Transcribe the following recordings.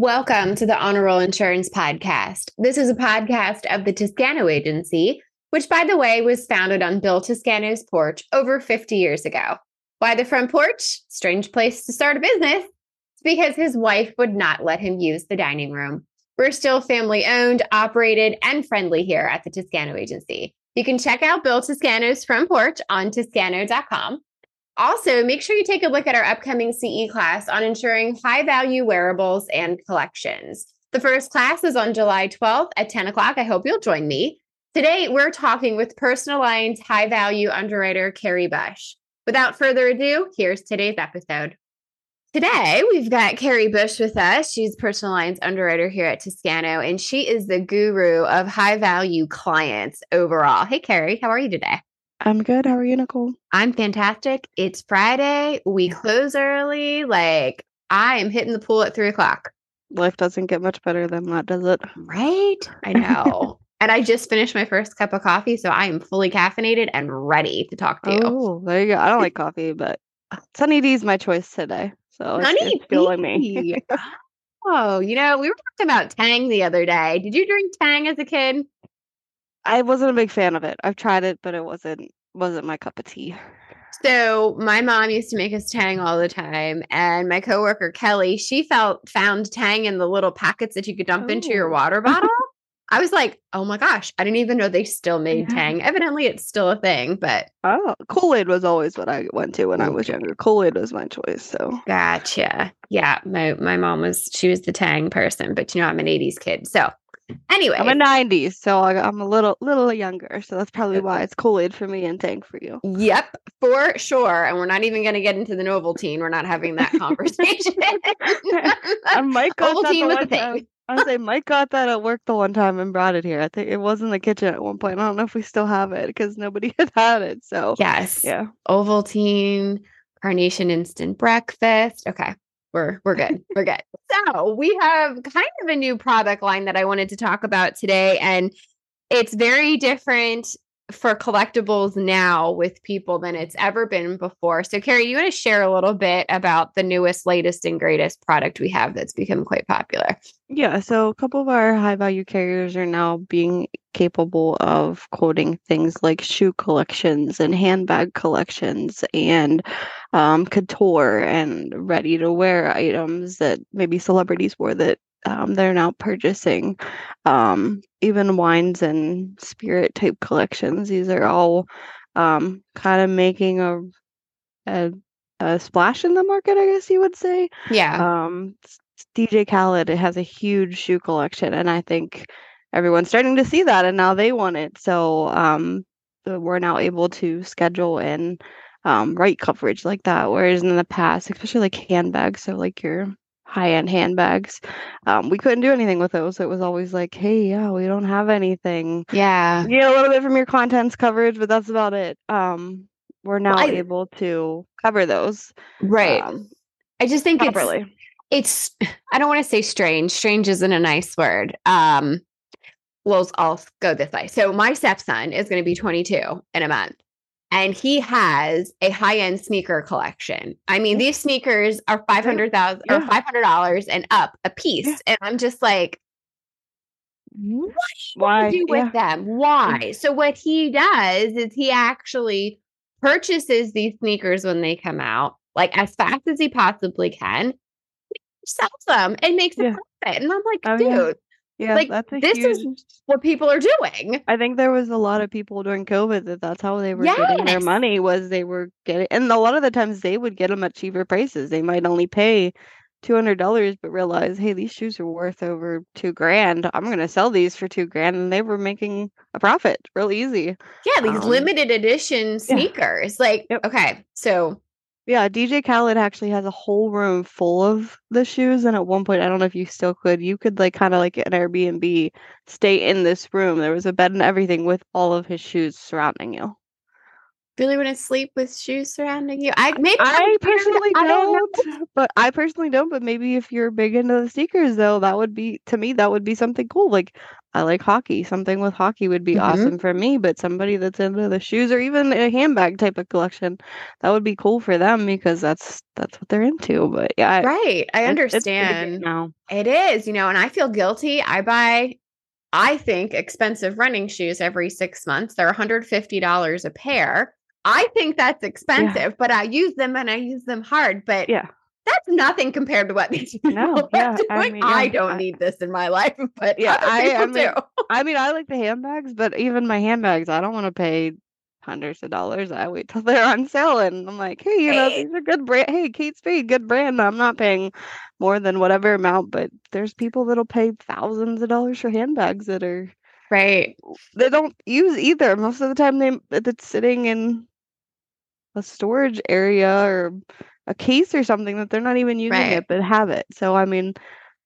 Welcome to the Honor Roll Insurance Podcast. This is a podcast of the Tuscano Agency, which, by the way, was founded on Bill Tuscano's porch over 50 years ago. Why the front porch? Strange place to start a business. It's because his wife would not let him use the dining room. We're still family owned, operated, and friendly here at the Tuscano Agency. You can check out Bill Tuscano's front porch on tuscano.com. Also, make sure you take a look at our upcoming CE class on ensuring high value wearables and collections. The first class is on July 12th at 10 o'clock. I hope you'll join me. Today, we're talking with Personal Lines high value underwriter Carrie Bush. Without further ado, here's today's episode. Today, we've got Carrie Bush with us. She's Personal Lines underwriter here at Tuscano, and she is the guru of high value clients overall. Hey, Carrie, how are you today? I'm good. How are you, Nicole? I'm fantastic. It's Friday. We close early. Like, I am hitting the pool at three o'clock. Life doesn't get much better than that, does it? Right? I know. and I just finished my first cup of coffee, so I am fully caffeinated and ready to talk to you. Oh, there you go. I don't like coffee, but Sunny D is my choice today. So it's fueling me. Oh, you know, we were talking about Tang the other day. Did you drink Tang as a kid? I wasn't a big fan of it. I've tried it, but it wasn't wasn't my cup of tea. So my mom used to make us Tang all the time, and my coworker Kelly, she felt found Tang in the little packets that you could dump into your Oh. water bottle. I was like, oh my gosh, I didn't even know they still made Yeah. Tang. Evidently, it's still a thing, but Oh, Kool Aid was always what I went to when I was younger. Kool Aid was my choice. So gotcha. Yeah, my my mom was she was the Tang person, but you know I'm an '80s kid, so anyway, I'm a '90s, so I, I'm a little little younger. So that's probably uh, why it's Kool Aid for me and Tang for you. Yep, for sure. And we're not even going to get into the Novelteen. We're not having that conversation. And Mike got that Ovaltine the was a thing. I was say Mike got that at work the one time and brought it here. I think it was in the kitchen at one point. I don't know if we still have it because nobody had had it. So yes. yeah, Ovaltine, Carnation Instant Breakfast. Okay. We're we're good. We're good. So we have kind of a new product line that I wanted to talk about today. And it's very different for collectibles now with people than it's ever been before. So Carrie, you want to share a little bit about the newest, latest, and greatest product we have that's become quite popular? yeah. So a couple of our high value carriers are now being capable of quoting things like shoe collections and handbag collections and um, couture and ready to wear items that maybe celebrities wore that um, they're now purchasing. Um, even wines and spirit type collections. These are all um, kind of making a, a a splash in the market, I guess you would say. Yeah. Um, DJ Khaled has a huge shoe collection, and I think everyone's starting to see that, and now they want it. So um, we're now able to schedule and um, write coverage like that. Whereas in the past, especially like handbags, so like your high-end handbags, um, we couldn't do anything with those. It was always like, hey, yeah, we don't have anything. yeah. You get a little bit from your contents coverage, but that's about it. Um, we're now I- able to cover those Right. um, I just think it's it's I don't want to say strange. Strange isn't a nice word. Um well, I'll go this way. So my stepson is going to be 22 in a month. And he has a high-end sneaker collection. I mean, these sneakers are 500,000 or $500 and up a piece. Yeah. And I'm just like, what Why? do you do with them? Why? So what he does is he actually purchases these sneakers when they come out, like as fast as he possibly can, sells them and makes a Yeah. profit. And I'm like, Oh, dude, yeah. Yeah, like, this is what people are doing. I think there was a lot of people during COVID that that's how they were getting their money was they were getting, and a lot of the times they would get them at cheaper prices. They might only pay two hundred dollars, but realize, hey, these shoes are worth over two grand. I'm gonna sell these for two grand, and they were making a profit real easy. Yeah, these Um, limited edition sneakers. Like, Yep. okay, so Yeah, DJ Khaled actually has a whole room full of the shoes, and at one point, I don't know if you still could, you could like kind of like an Airbnb, stay in this room. There was a bed and everything with all of his shoes surrounding you. Really want to sleep with shoes surrounding you. I maybe I personally I don't know. don't, but I personally don't. But maybe if you're big into the sneakers, though, that would be to me that would be something cool. Like I like hockey. Something with hockey would be Mhm. awesome for me. But somebody that's into the shoes or even a handbag type of collection, that would be cool for them because that's that's what they're into. But yeah, Right. I it's- it's understand. now. It is, you know, and I feel guilty. I buy, I think, expensive running shoes every six months. They're $150 a pair. I think that's expensive, but I use them and I use them hard. But Yeah. that's nothing compared to what these people No, are yeah, doing. I mean, I don't I- need this in my life, but Yeah, I- I mean, do. I mean, I like the handbags, but even my handbags, I don't want to pay hundreds of dollars. I wait till they're on sale, and I'm like, hey, you know, these are good brand. Hey, Kate Spade, good brand. I'm not paying more than whatever amount, but there's people that'll pay thousands of dollars for handbags that are Right. they don't use either. Most of the time, they it's sitting in a storage area or a case or something that they're not even using Right. it, but have it. So I mean,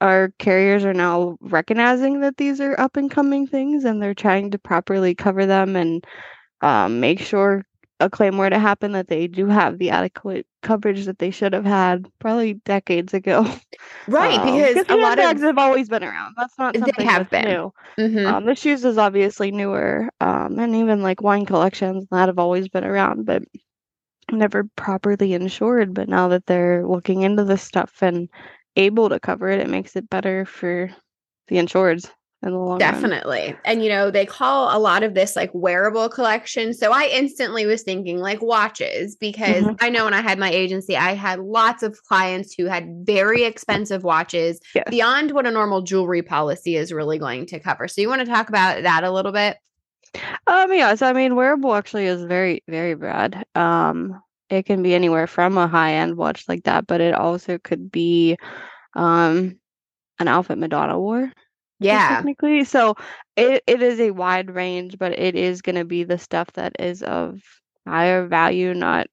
our carriers are now recognizing that these are up and coming things, and they're trying to properly cover them and um, make sure a claim were to happen that they do have the adequate coverage that they should have had probably decades ago. Right. Um, because a lot handbags of have always been around. That's not They something have that's been. new. Mhm. Um, the shoes is obviously newer, um, and even like wine collections that have always been around, but never properly insured. But now that they're looking into this stuff and able to cover it, it makes it better for the insureds in the long run. Definitely. And you know, they call a lot of this like wearable collection. So I instantly was thinking like watches because Mhm. I know when I had my agency, I had lots of clients who had very expensive watches Yes. beyond what a normal jewelry policy is really going to cover. So you want to talk about that a little bit? Um, yes, I mean wearable actually is very, very broad. Um, it can be anywhere from a high-end watch like that, but it also could be um an outfit Madonna wore. Yeah. technically. So it, it is a wide range, but it is going to be the stuff that is of higher value, not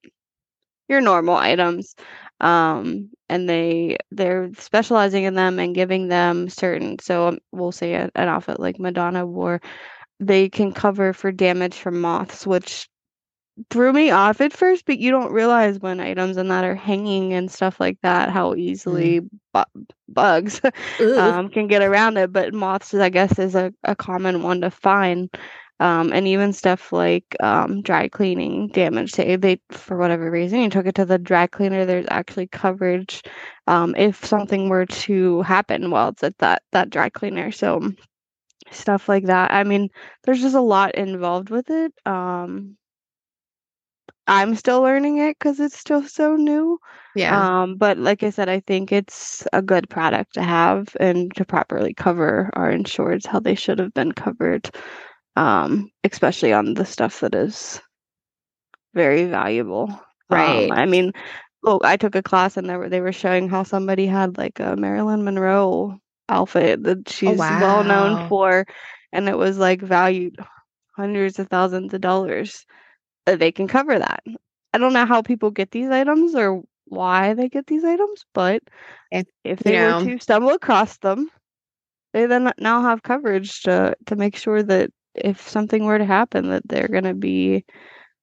your normal items. Um, and they they're specializing in them and giving them certain. So um, we'll say an outfit like Madonna wore, they can cover for damage from moths, which threw me off at first. But you don't realize when items and that are hanging and stuff like that how easily bu- bugs um, can get around it. But moths, I guess, is a, a common one to find. Um, and even stuff like um, dry cleaning damage. Say they, for whatever reason, you took it to the dry cleaner. There's actually coverage um, if something were to happen while it's at that that dry cleaner. So stuff like that. I mean, there's just a lot involved with it. Um, I'm still learning it because it's still so new. yeah. Um, but like I said, I think it's a good product to have and to properly cover our insureds how they should have been covered, um, especially on the stuff that is very valuable. Right. Um, I mean, well, I took a class and they were they were showing how somebody had like a Marilyn Monroe outfit that she's well wow. known for, and it was like valued hundreds of thousands of dollars. Uh, They can cover that. I don't know how people get these items or why they get these items, but If- if they know. were to stumble across them, they then now have coverage to to make sure that if something were to happen, that they're going to be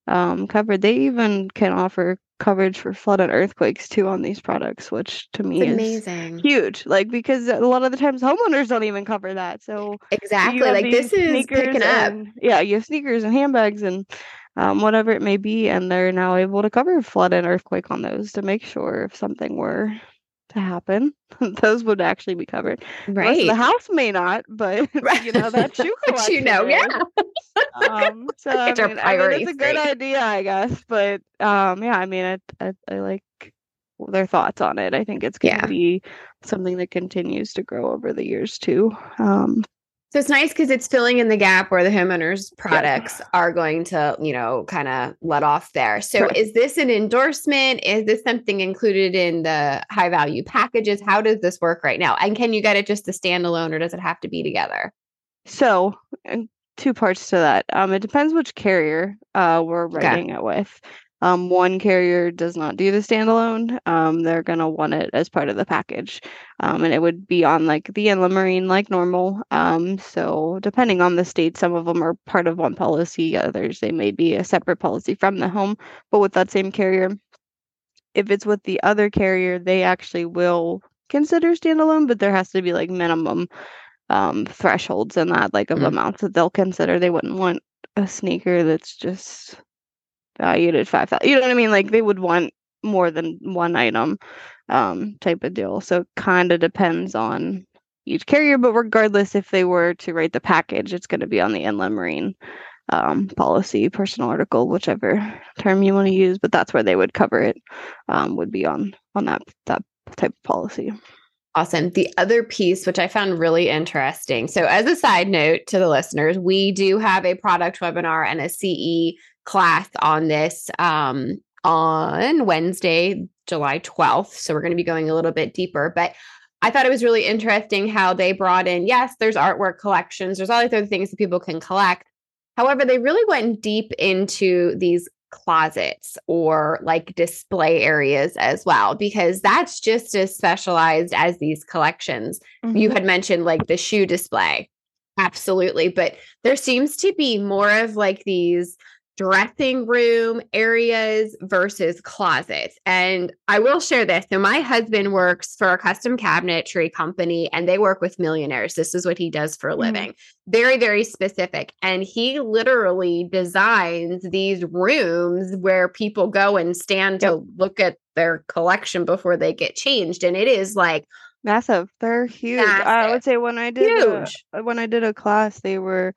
um, covered. They even can offer coverage for flood and earthquakes too on these products, which to me It's is amazing. huge. Like because a lot of the times homeowners don't even cover that. So Exactly. Like this is picking up. yeah, you have sneakers and handbags and um, whatever it may be, and they're now able to cover flood and earthquake on those to make sure if something were to happen, those would actually be covered. The rest of Right. the house may not, but Right. you know that shoe But you know, yeah. Um, so I mean, I mean, it's a good idea, I guess. But um, yeah, I mean, I, I, I like their thoughts on it. I think it's going to Yeah. be something that continues to grow over the years too. Um, So it's nice because it's filling in the gap where the homeowners products are going to, you know, kind of let off there. So Correct. is this an endorsement? Is this something included in the high value packages? How does this work right now? And can you get it just a standalone or does it have to be together? So, two parts to that. Um, it depends which carrier uh we're Okay. writing it with. Um, one carrier does not do the standalone. Um, they're gonna want it as part of the package, um, and it would be on like the inland marine like normal. Um, so depending on the state, some of them are part of one policy. Others they may be a separate policy from the home, but with that same carrier. If it's with the other carrier, they actually will consider standalone, but there has to be like minimum um, thresholds in that, like of Mm. amounts that they'll consider. They wouldn't want a sneaker that's just valued at five thousand. You know what I mean? Like they would want more than one item, um, type of deal. So it kind of depends on each carrier, but regardless, if they were to write the package, it's going to be on the inland marine um, policy, personal article, whichever term you want to use. But that's where they would cover it. Um, would be on on that that type of policy. Awesome. The other piece, which I found really interesting. So, as a side note to the listeners, we do have a product webinar and a CE class on this um, on Wednesday, July 12th. So, we're going to be going a little bit deeper. But I thought it was really interesting how they brought in, yes, there's artwork collections, there's all these other things that people can collect. However, they really went deep into these closets or like display areas as well, because that's just as specialized as these collections. You had mentioned like the shoe display. Absolutely. But there seems to be more of like these dressing room areas versus closets. And I will share this. So, my husband works for a custom cabinetry company and they work with millionaires. This is what he does for a Mhm. living. Very, very specific. And he literally designs these rooms where people go and stand to look at their collection before they get changed. And it is like Massive. They're huge. I would say when I did a, when I did a class, they were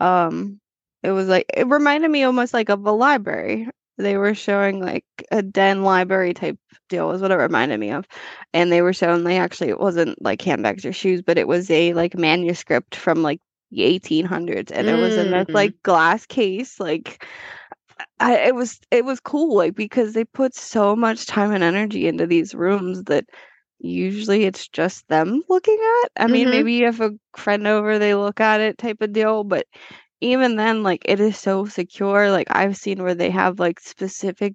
um it was like it reminded me almost like of a library. They were showing like a den library type deal was what it reminded me of. And they were showing they actually it wasn't like handbags or shoes, but it was a like manuscript from like the 1800s and it was in this Mm. like glass case like I, it was it was cool like because they put so much time and energy into these rooms that usually it's just them looking at. I mean, Mhm. maybe you have a friend over, they look at it type of deal, but even then, like it is so secure. Like I've seen where they have like specific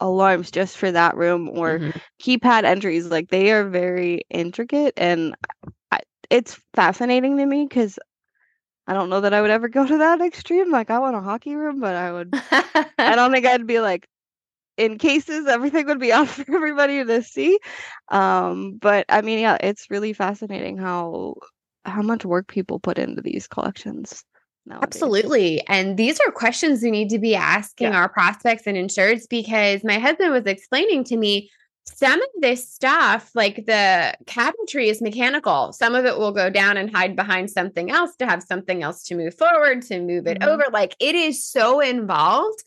alarms just for that room or Mhm. keypad entries. Like they are very intricate and I, it's fascinating to me because I don't know that I would ever go to that extreme. Like I want a hockey room, but I would I don't think I'd be like in cases everything would be out for everybody to see. Um, but I mean, yeah, it's really fascinating how how much work people put into these collections. Nowadays. Absolutely. And these are questions we need to be asking Yeah. our prospects and insureds because my husband was explaining to me some of this stuff, like the cabinetry is mechanical. Some of it will go down and hide behind something else to have something else to move forward, to move it Mhm. over. Like it is so involved.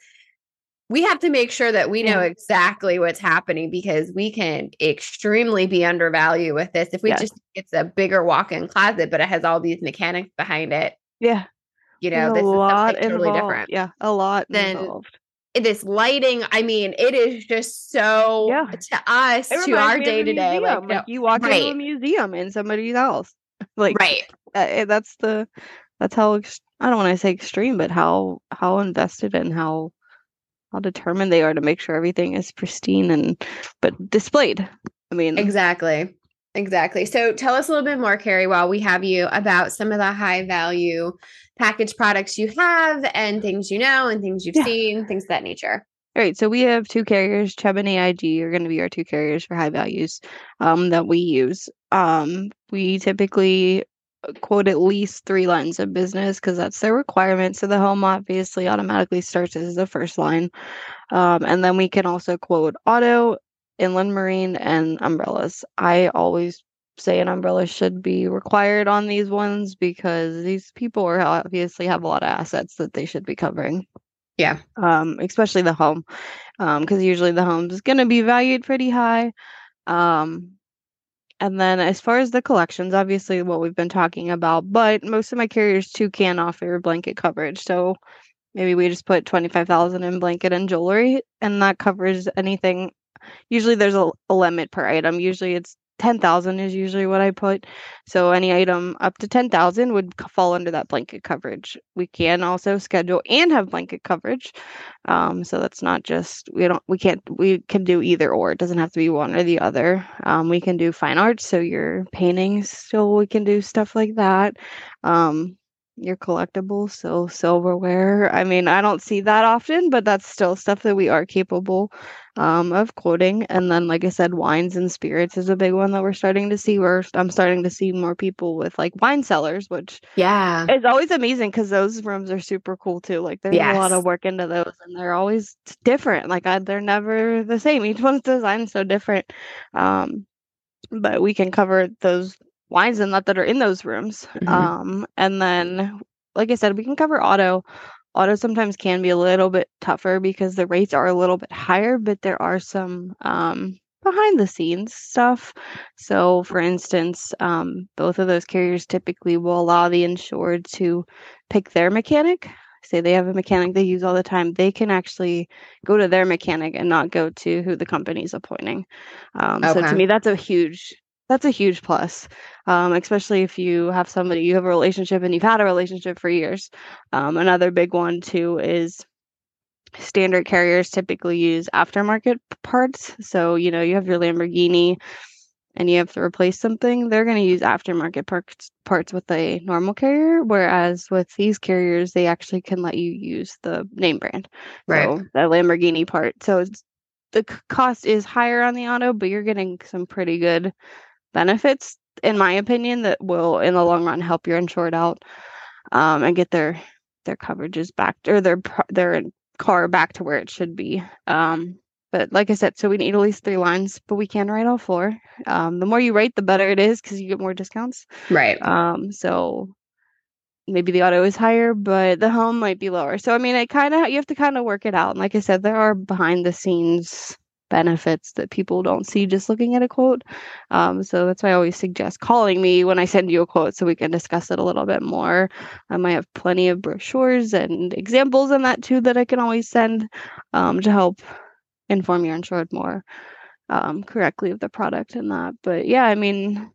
We have to make sure that we know Yeah. exactly what's happening because we can extremely be undervalued with this. If we Yes. just, it's a bigger walk in closet, but it has all these mechanics behind it Yeah, you know, there's this a is lot something totally involved. different. Yeah, a lot Then involved. This lighting, I mean, it is just so Yeah. to us, to our me of a day to day. Like, no, you walk into a museum in somebody's house. Like right. uh, that's the that's how ex- I don't want to say extreme, but how how invested and how how determined they are to make sure everything is pristine and but displayed. I mean, Exactly. Exactly. So tell us a little bit more, Carrie, while we have you about some of the high value package products you have and things you know and things you've Yeah. seen, things of that nature. All right, so we have two carriers. Chubb and AIG are going to be our two carriers for high values um, that we use. Um, we typically uh, quote at least three lines of business because that's their requirement. So the home obviously automatically starts as the first line. Um, and then we can also quote auto, inland marine, and umbrellas. I always say an umbrella should be required on these ones because these people are obviously have a lot of assets that they should be covering Yeah. um, especially the home, because usually the home is going to be valued pretty high. Um, and then as far as the collections, obviously what we've been talking about, but most of my carriers too can offer blanket coverage. So maybe we just put twenty five thousand in blanket and jewelry, and that covers anything. Usually there's a, a limit per item. Usually it's 10,000 is usually what I put. So any item up to 10,000 would fall under that blanket coverage. We can also schedule and have blanket coverage. Um, so that's not just we don't we can't we can do either or. It doesn't have to be one or the other. Um, we can do fine arts. so your paintings still we can do stuff like that. Um, your collectibles, so silverware. I mean, I don't see that often, but that's still stuff that we are capable um, of quoting. And then, like I said, wines and spirits is a big one that we're starting to see. Where I'm starting to see more people with like wine cellars, which yeah, is always amazing because those rooms are super cool too. Like there's yes. a lot of work into those, and they're always different. Like I, they're never the same. Each one's designed so different. Um, but we can cover those wines and that that are in those rooms. Mm-hmm. Um, and then, like I said, we can cover auto. Auto sometimes can be a little bit tougher because the rates are a little bit higher, but there are some um, behind the scenes stuff. So, for instance, um, both of those carriers typically will allow the insured to pick their mechanic. Say they have a mechanic they use all the time, they can actually go to their mechanic and not go to who the company's appointing. Um, okay. So, to me, that's a huge that's a huge plus um, especially if you have somebody you have a relationship and you've had a relationship for years. Um, another big one too is standard carriers typically use aftermarket parts. So you know you have your lamborghini and you have to replace something they're going to use aftermarket parts parts with a normal carrier whereas with these carriers they actually can let you use the name brand. Right. So the lamborghini part. So it's the cost is higher on the auto but you're getting some pretty good benefits, in my opinion, that will in the long run help your insured out um, and get their their coverages back or their their car back to where it should be. Um, but like I said, so we need at least three lines, but we can write all four. Um, the more you write, the better it is because you get more discounts. Right. Um, so maybe the auto is higher, but the home might be lower. So I mean, I kind of you have to kind of work it out. And like I said, there are behind the scenes benefits that people don't see just looking at a quote. Um, so that's why I always suggest calling me when I send you a quote so we can discuss it a little bit more. Um, I have plenty of brochures and examples in that too that I can always send um, to help inform your insured more um, correctly of the product and that. But yeah, I mean,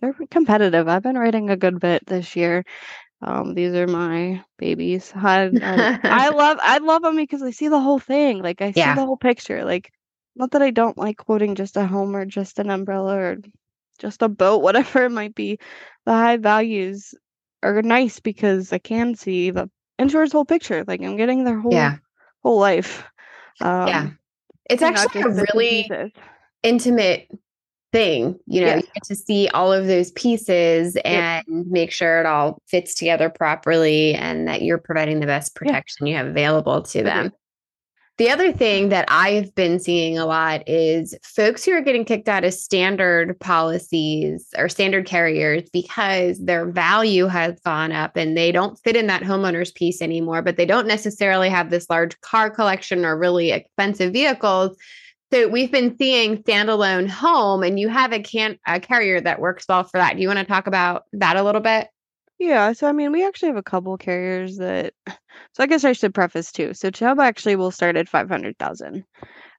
they're competitive. I've been writing a good bit this year. Um, these are my babies. I, I, I love I love them because I see the whole thing. Like I see yeah. the whole picture. Like not that I don't like quoting just a home or just an umbrella or just a boat, whatever it might be. The high values are nice because I can see the insurer's whole picture. Like I'm getting their whole yeah. whole life. Um, yeah, it's actually a really intimate thing. You know, yeah. you get to see all of those pieces and make sure it all fits together properly and that you're providing the best protection you have available to them. The other thing that I've been seeing a lot is folks who are getting kicked out of standard policies or standard carriers because their value has gone up and they don't fit in that homeowner's piece anymore, but they don't necessarily have this large car collection or really expensive vehicles. So we've been seeing standalone home, and you have a can a carrier that works well for that. Do you want to talk about that a little bit? Yeah, so I mean, we actually have a couple carriers that. So I guess I should preface too. So Chubb actually will start at five hundred thousand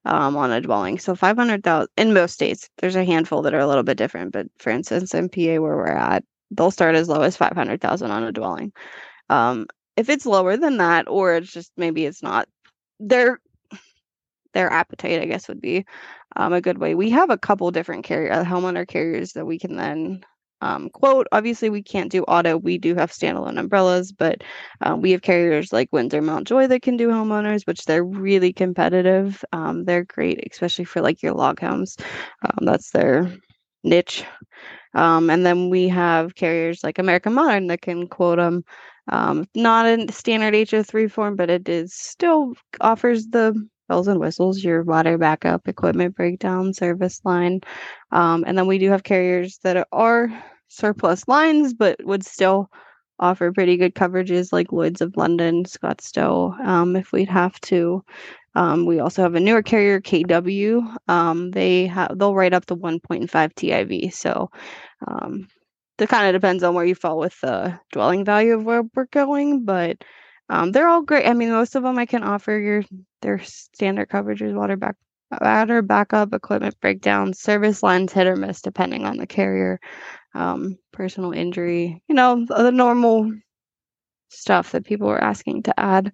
um, on a dwelling. So five hundred thousand in most states. There's a handful that are a little bit different, but for instance, in PA where we're at, they'll start as low as five hundred thousand on a dwelling. Um, if it's lower than that, or it's just maybe it's not their their appetite, I guess would be um, a good way. We have a couple different carrier uh, homeowner carriers that we can then um, quote. Obviously, we can't do auto. We do have standalone umbrellas, but um, we have carriers like Windsor Mount Joy that can do homeowners, which they're really competitive. Um, they're great, especially for like your log homes. Um, that's their niche. Um, and then we have carriers like American Modern that can quote them. Um, not in standard HO3 form, but it is still offers the bells and whistles, your water backup, equipment breakdown, service line. Um, and then we do have carriers that are surplus lines, but would still offer pretty good coverages like Lloyd's of London, Scottsdale, um, if we'd have to. Um, we also have a newer carrier, KW. Um, they have they'll write up to 1.5 TIV. So um, it kind of depends on where you fall with the dwelling value of where we're going, but um, they're all great. I mean, most of them I can offer your their standard coverages, water back battery backup, equipment breakdown, service lines hit or miss depending on the carrier, um, personal injury, you know, the normal stuff that people are asking to add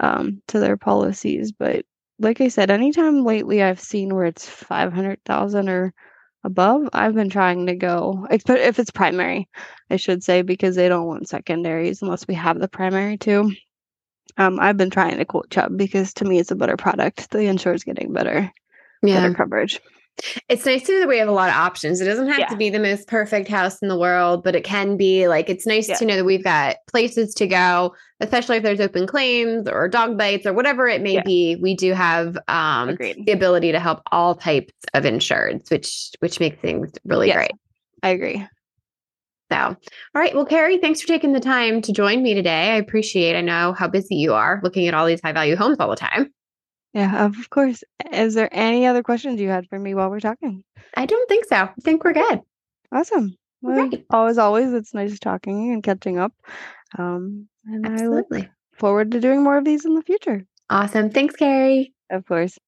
um, to their policies. But like I said, anytime lately I've seen where it's 500,000 or above, I've been trying to go, if it's primary, I should say, because they don't want secondaries unless we have the primary too. Um, I've been trying to quote Chubb because to me it's a better product. The insurance getting better, yeah. better coverage. It's nice to know that we have a lot of options. It doesn't have yeah. to be the most perfect house in the world, but it can be like it's nice yeah. to know that we've got places to go, especially if there's open claims or dog bites or whatever it may yeah. be. We do have um, the ability to help all types of insureds, which which makes things really yes, great. I agree. So, all right. Well, Carrie, thanks for taking the time to join me today. I appreciate. I know how busy you are looking at all these high value homes all the time. Yeah, of course. Is there any other questions you had for me while we're talking? I don't think so. I think we're good. Awesome. Well, right. always, always, it's nice talking and catching up. Um, and Absolutely. I look forward to doing more of these in the future. Awesome. Thanks, Carrie. Of course.